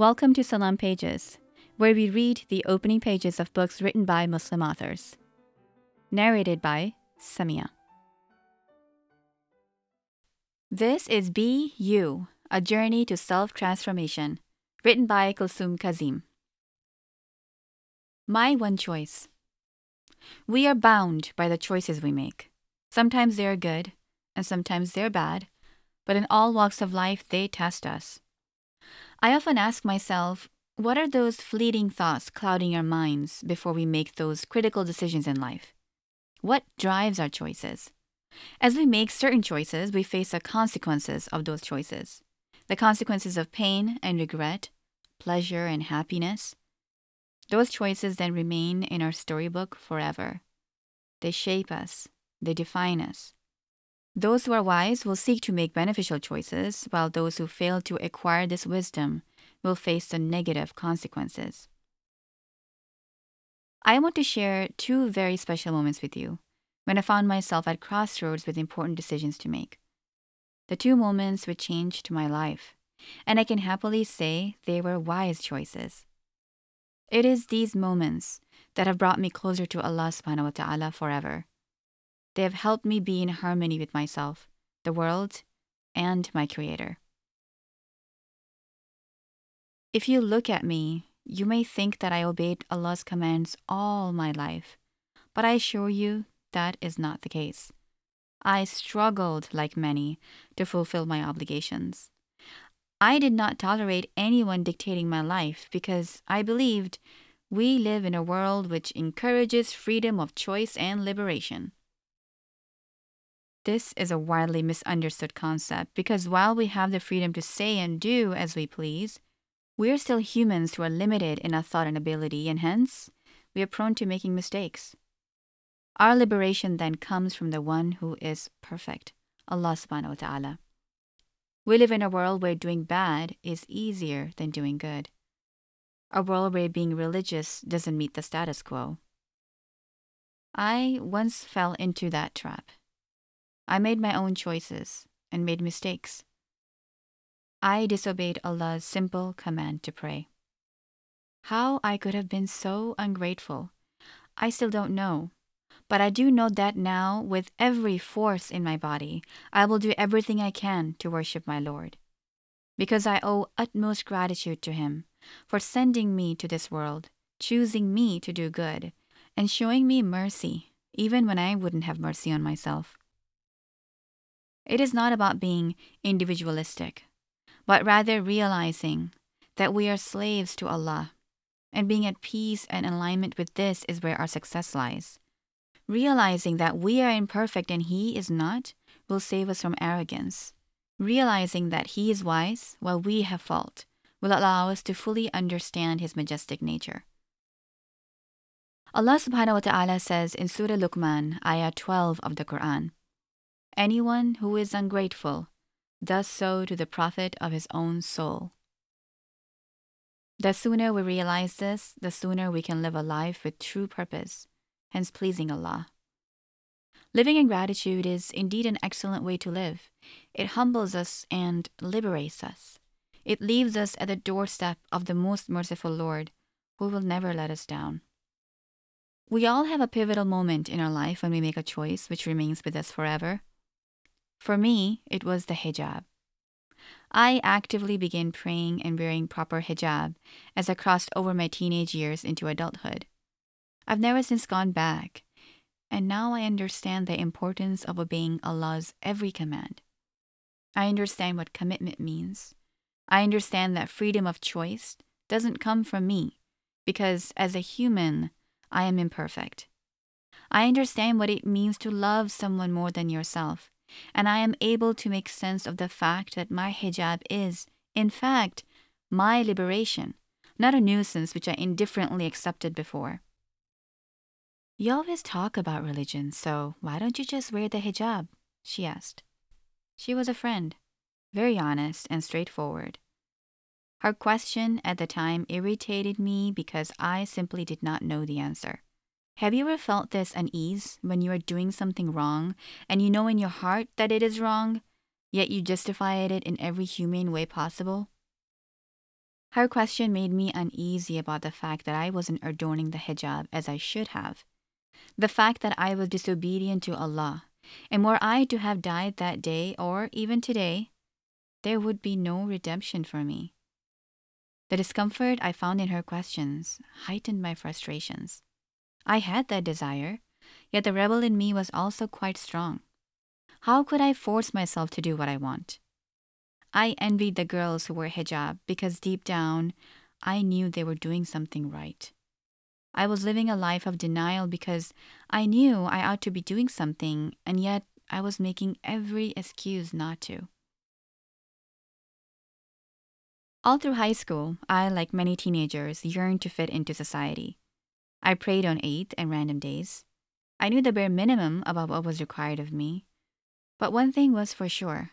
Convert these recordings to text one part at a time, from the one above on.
Welcome to Salam Pages, where we read the opening pages of books written by Muslim authors. Narrated by Samia. This is You, A Journey to Self Transformation, written by Kulsum Kazim. My One Choice. We are bound by the choices we make. Sometimes they are good, and sometimes they're bad, but in all walks of life, they test us. I often ask myself, what are those fleeting thoughts clouding our minds before we make those critical decisions in life? What drives our choices? As we make certain choices, we face the consequences of those choices the consequences of pain and regret, pleasure and happiness. Those choices then remain in our storybook forever. They shape us, they define us. Those who are wise will seek to make beneficial choices, while those who fail to acquire this wisdom will face the negative consequences. I want to share two very special moments with you when I found myself at crossroads with important decisions to make. The two moments which changed my life, and I can happily say they were wise choices. It is these moments that have brought me closer to Allah subhanahu wa ta'ala forever. They have helped me be in harmony with myself, the world, and my Creator. If you look at me, you may think that I obeyed Allah's commands all my life, but I assure you that is not the case. I struggled, like many, to fulfill my obligations. I did not tolerate anyone dictating my life because I believed we live in a world which encourages freedom of choice and liberation. This is a widely misunderstood concept because while we have the freedom to say and do as we please, we are still humans who are limited in our thought and ability, and hence, we are prone to making mistakes. Our liberation then comes from the one who is perfect, Allah subhanahu wa ta'ala. We live in a world where doing bad is easier than doing good. A world where being religious doesn't meet the status quo. I once fell into that trap. I made my own choices and made mistakes. I disobeyed Allah's simple command to pray. How I could have been so ungrateful, I still don't know. But I do know that now, with every force in my body, I will do everything I can to worship my Lord. Because I owe utmost gratitude to Him for sending me to this world, choosing me to do good, and showing me mercy, even when I wouldn't have mercy on myself. It is not about being individualistic, but rather realizing that we are slaves to Allah, and being at peace and alignment with this is where our success lies. Realizing that we are imperfect and He is not will save us from arrogance. Realizing that He is wise while we have fault will allow us to fully understand His majestic nature. Allah subhanahu wa ta'ala says in Surah Luqman, ayah 12 of the Quran, Anyone who is ungrateful does so to the profit of his own soul. The sooner we realize this, the sooner we can live a life with true purpose, hence pleasing Allah. Living in gratitude is indeed an excellent way to live. It humbles us and liberates us. It leaves us at the doorstep of the most merciful Lord, who will never let us down. We all have a pivotal moment in our life when we make a choice which remains with us forever. For me, it was the hijab. I actively began praying and wearing proper hijab as I crossed over my teenage years into adulthood. I've never since gone back, and now I understand the importance of obeying Allah's every command. I understand what commitment means. I understand that freedom of choice doesn't come from me, because as a human, I am imperfect. I understand what it means to love someone more than yourself and I am able to make sense of the fact that my hijab is, in fact, my liberation, not a nuisance which I indifferently accepted before. You always talk about religion, so why don't you just wear the hijab? she asked. She was a friend, very honest and straightforward. Her question at the time irritated me because I simply did not know the answer. Have you ever felt this unease when you are doing something wrong and you know in your heart that it is wrong, yet you justify it in every humane way possible? Her question made me uneasy about the fact that I wasn't adorning the hijab as I should have. The fact that I was disobedient to Allah, and were I to have died that day or even today, there would be no redemption for me. The discomfort I found in her questions heightened my frustrations. I had that desire, yet the rebel in me was also quite strong. How could I force myself to do what I want? I envied the girls who wore hijab because deep down, I knew they were doing something right. I was living a life of denial because I knew I ought to be doing something, and yet I was making every excuse not to. All through high school, I, like many teenagers, yearned to fit into society. I prayed on eight and random days. I knew the bare minimum about what was required of me. But one thing was for sure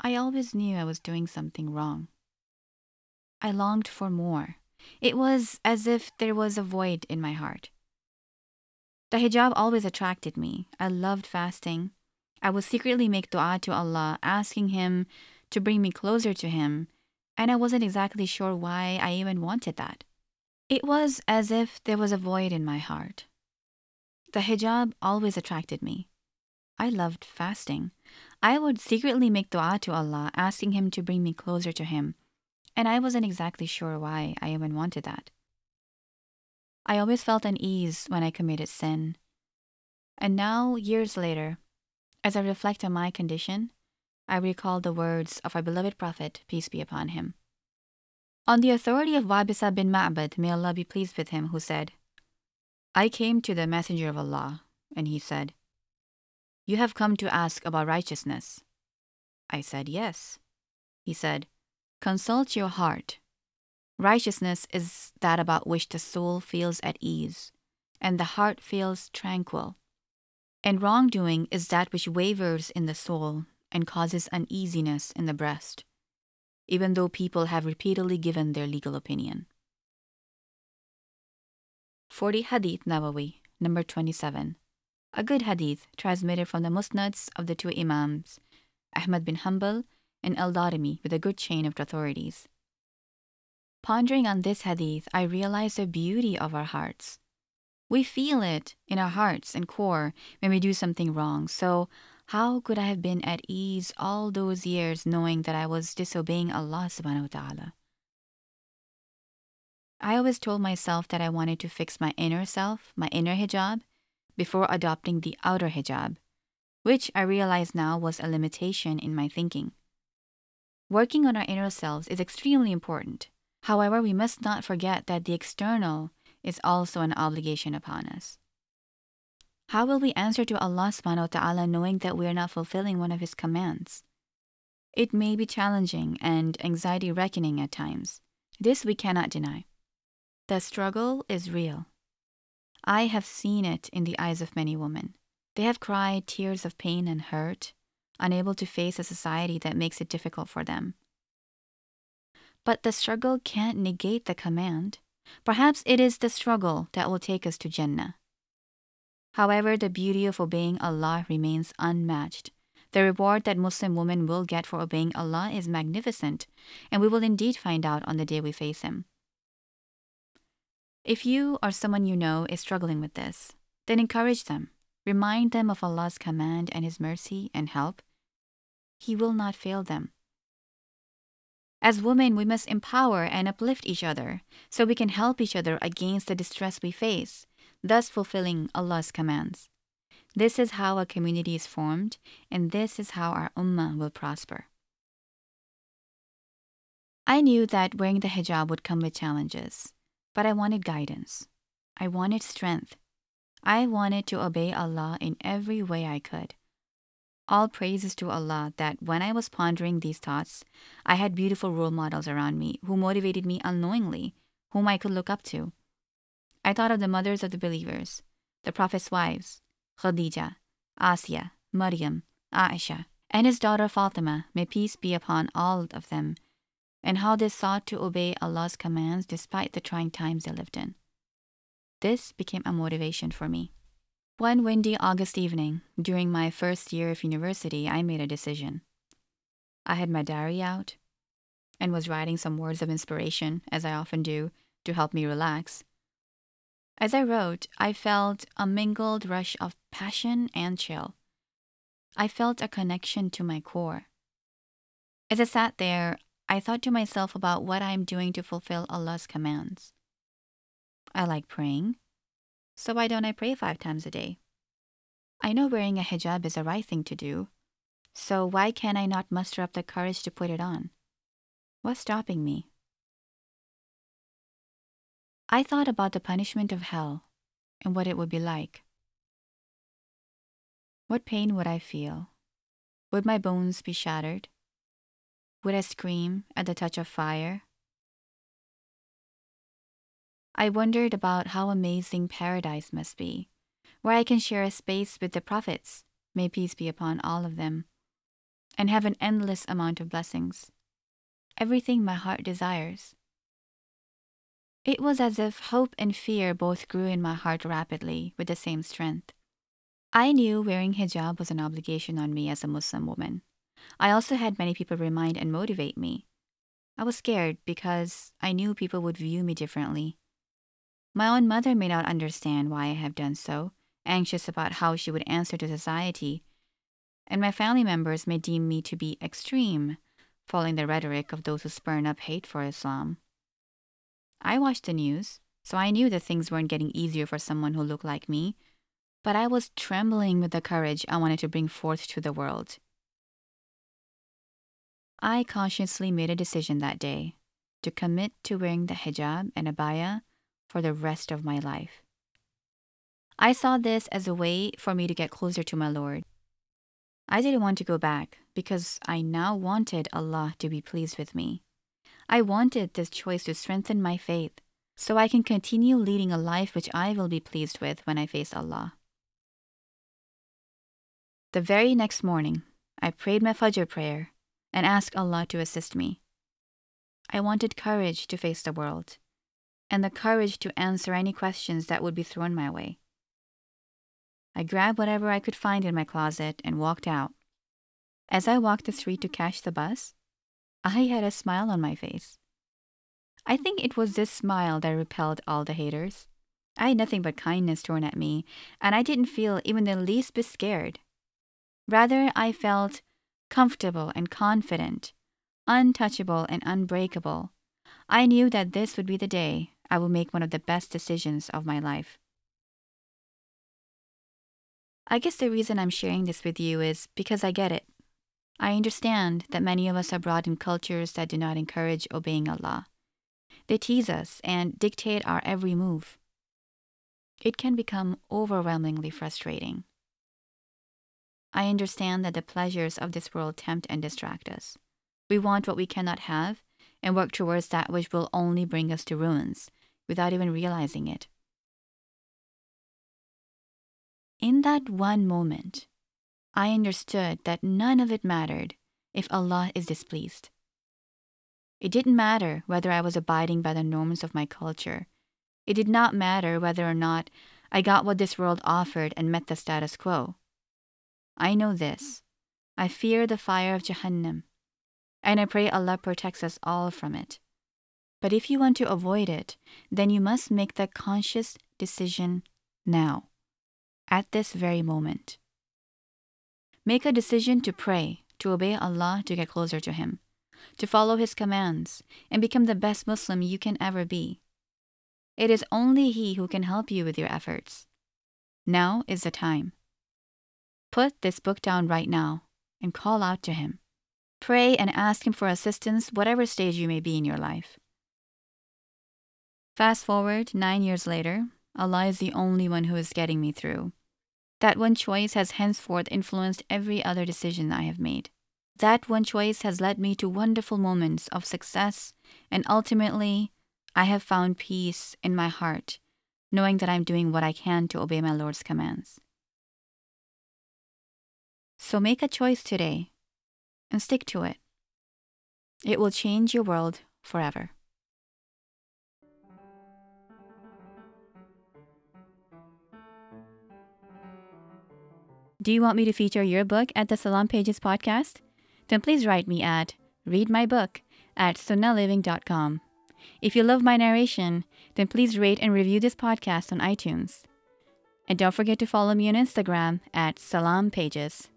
I always knew I was doing something wrong. I longed for more. It was as if there was a void in my heart. The hijab always attracted me. I loved fasting. I would secretly make dua to Allah, asking Him to bring me closer to Him, and I wasn't exactly sure why I even wanted that. It was as if there was a void in my heart. The hijab always attracted me. I loved fasting. I would secretly make dua to Allah, asking Him to bring me closer to Him, and I wasn't exactly sure why I even wanted that. I always felt unease when I committed sin. And now, years later, as I reflect on my condition, I recall the words of our beloved Prophet, peace be upon him. On the authority of Wabisa bin Ma'bad, may Allah be pleased with him, who said, I came to the Messenger of Allah, and he said, You have come to ask about righteousness. I said, Yes. He said, Consult your heart. Righteousness is that about which the soul feels at ease, and the heart feels tranquil. And wrongdoing is that which wavers in the soul and causes uneasiness in the breast even though people have repeatedly given their legal opinion. 40 Hadith Nawawi, number 27. A good hadith transmitted from the musnads of the two Imams, Ahmad bin Hanbal and Al Darimi, with a good chain of authorities. Pondering on this hadith, I realize the beauty of our hearts. We feel it in our hearts and core when we do something wrong, so how could I have been at ease all those years knowing that I was disobeying Allah subhanahu wa ta'ala? I always told myself that I wanted to fix my inner self, my inner hijab, before adopting the outer hijab, which I realize now was a limitation in my thinking. Working on our inner selves is extremely important. However, we must not forget that the external is also an obligation upon us. How will we answer to Allah subhanahu wa ta'ala knowing that we are not fulfilling one of His commands? It may be challenging and anxiety reckoning at times. This we cannot deny. The struggle is real. I have seen it in the eyes of many women. They have cried tears of pain and hurt, unable to face a society that makes it difficult for them. But the struggle can't negate the command. Perhaps it is the struggle that will take us to Jannah. However, the beauty of obeying Allah remains unmatched. The reward that Muslim women will get for obeying Allah is magnificent, and we will indeed find out on the day we face Him. If you or someone you know is struggling with this, then encourage them. Remind them of Allah's command and His mercy and help. He will not fail them. As women, we must empower and uplift each other so we can help each other against the distress we face thus fulfilling Allah's commands. This is how a community is formed, and this is how our ummah will prosper. I knew that wearing the hijab would come with challenges, but I wanted guidance. I wanted strength. I wanted to obey Allah in every way I could. All praises to Allah that when I was pondering these thoughts, I had beautiful role models around me who motivated me unknowingly, whom I could look up to, I thought of the mothers of the believers, the Prophet's wives, Khadija, Asiya, Maryam, Aisha, and his daughter Fatima, may peace be upon all of them, and how they sought to obey Allah's commands despite the trying times they lived in. This became a motivation for me. One windy August evening, during my first year of university, I made a decision. I had my diary out. and was writing some words of inspiration, as I often do, to help me relax. As I wrote, I felt a mingled rush of passion and chill. I felt a connection to my core. As I sat there, I thought to myself about what I am doing to fulfill Allah's commands. I like praying, so why don't I pray five times a day? I know wearing a hijab is the right thing to do, so why can I not muster up the courage to put it on? What's stopping me? I thought about the punishment of hell and what it would be like. What pain would I feel? Would my bones be shattered? Would I scream at the touch of fire? I wondered about how amazing paradise must be, where I can share a space with the prophets, may peace be upon all of them, and have an endless amount of blessings. Everything my heart desires. It was as if hope and fear both grew in my heart rapidly with the same strength. I knew wearing hijab was an obligation on me as a Muslim woman. I also had many people remind and motivate me. I was scared because I knew people would view me differently. My own mother may not understand why I have done so, anxious about how she would answer to society, and my family members may deem me to be extreme, following the rhetoric of those who spurn up hate for Islam. I watched the news, so I knew that things weren't getting easier for someone who looked like me, but I was trembling with the courage I wanted to bring forth to the world. I consciously made a decision that day to commit to wearing the hijab and abaya for the rest of my life. I saw this as a way for me to get closer to my Lord. I didn't want to go back because I now wanted Allah to be pleased with me. I wanted this choice to strengthen my faith so I can continue leading a life which I will be pleased with when I face Allah. The very next morning, I prayed my Fajr prayer and asked Allah to assist me. I wanted courage to face the world and the courage to answer any questions that would be thrown my way. I grabbed whatever I could find in my closet and walked out. As I walked the street to catch the bus, I had a smile on my face. I think it was this smile that repelled all the haters. I had nothing but kindness torn at me, and I didn't feel even the least bit scared. Rather, I felt comfortable and confident, untouchable and unbreakable. I knew that this would be the day I would make one of the best decisions of my life. I guess the reason I'm sharing this with you is because I get it. I understand that many of us are brought in cultures that do not encourage obeying Allah. They tease us and dictate our every move. It can become overwhelmingly frustrating. I understand that the pleasures of this world tempt and distract us. We want what we cannot have and work towards that which will only bring us to ruins without even realizing it. In that one moment, I understood that none of it mattered if Allah is displeased. It didn't matter whether I was abiding by the norms of my culture. It did not matter whether or not I got what this world offered and met the status quo. I know this. I fear the fire of Jahannam, and I pray Allah protects us all from it. But if you want to avoid it, then you must make the conscious decision now, at this very moment. Make a decision to pray, to obey Allah to get closer to Him, to follow His commands, and become the best Muslim you can ever be. It is only He who can help you with your efforts. Now is the time. Put this book down right now and call out to Him. Pray and ask Him for assistance, whatever stage you may be in your life. Fast forward nine years later, Allah is the only one who is getting me through. That one choice has henceforth influenced every other decision I have made. That one choice has led me to wonderful moments of success, and ultimately, I have found peace in my heart, knowing that I'm doing what I can to obey my Lord's commands. So make a choice today and stick to it. It will change your world forever. Do you want me to feature your book at the Salam Pages podcast? Then please write me at readmybook at sunnaliving.com. If you love my narration, then please rate and review this podcast on iTunes. And don't forget to follow me on Instagram at Salam Pages.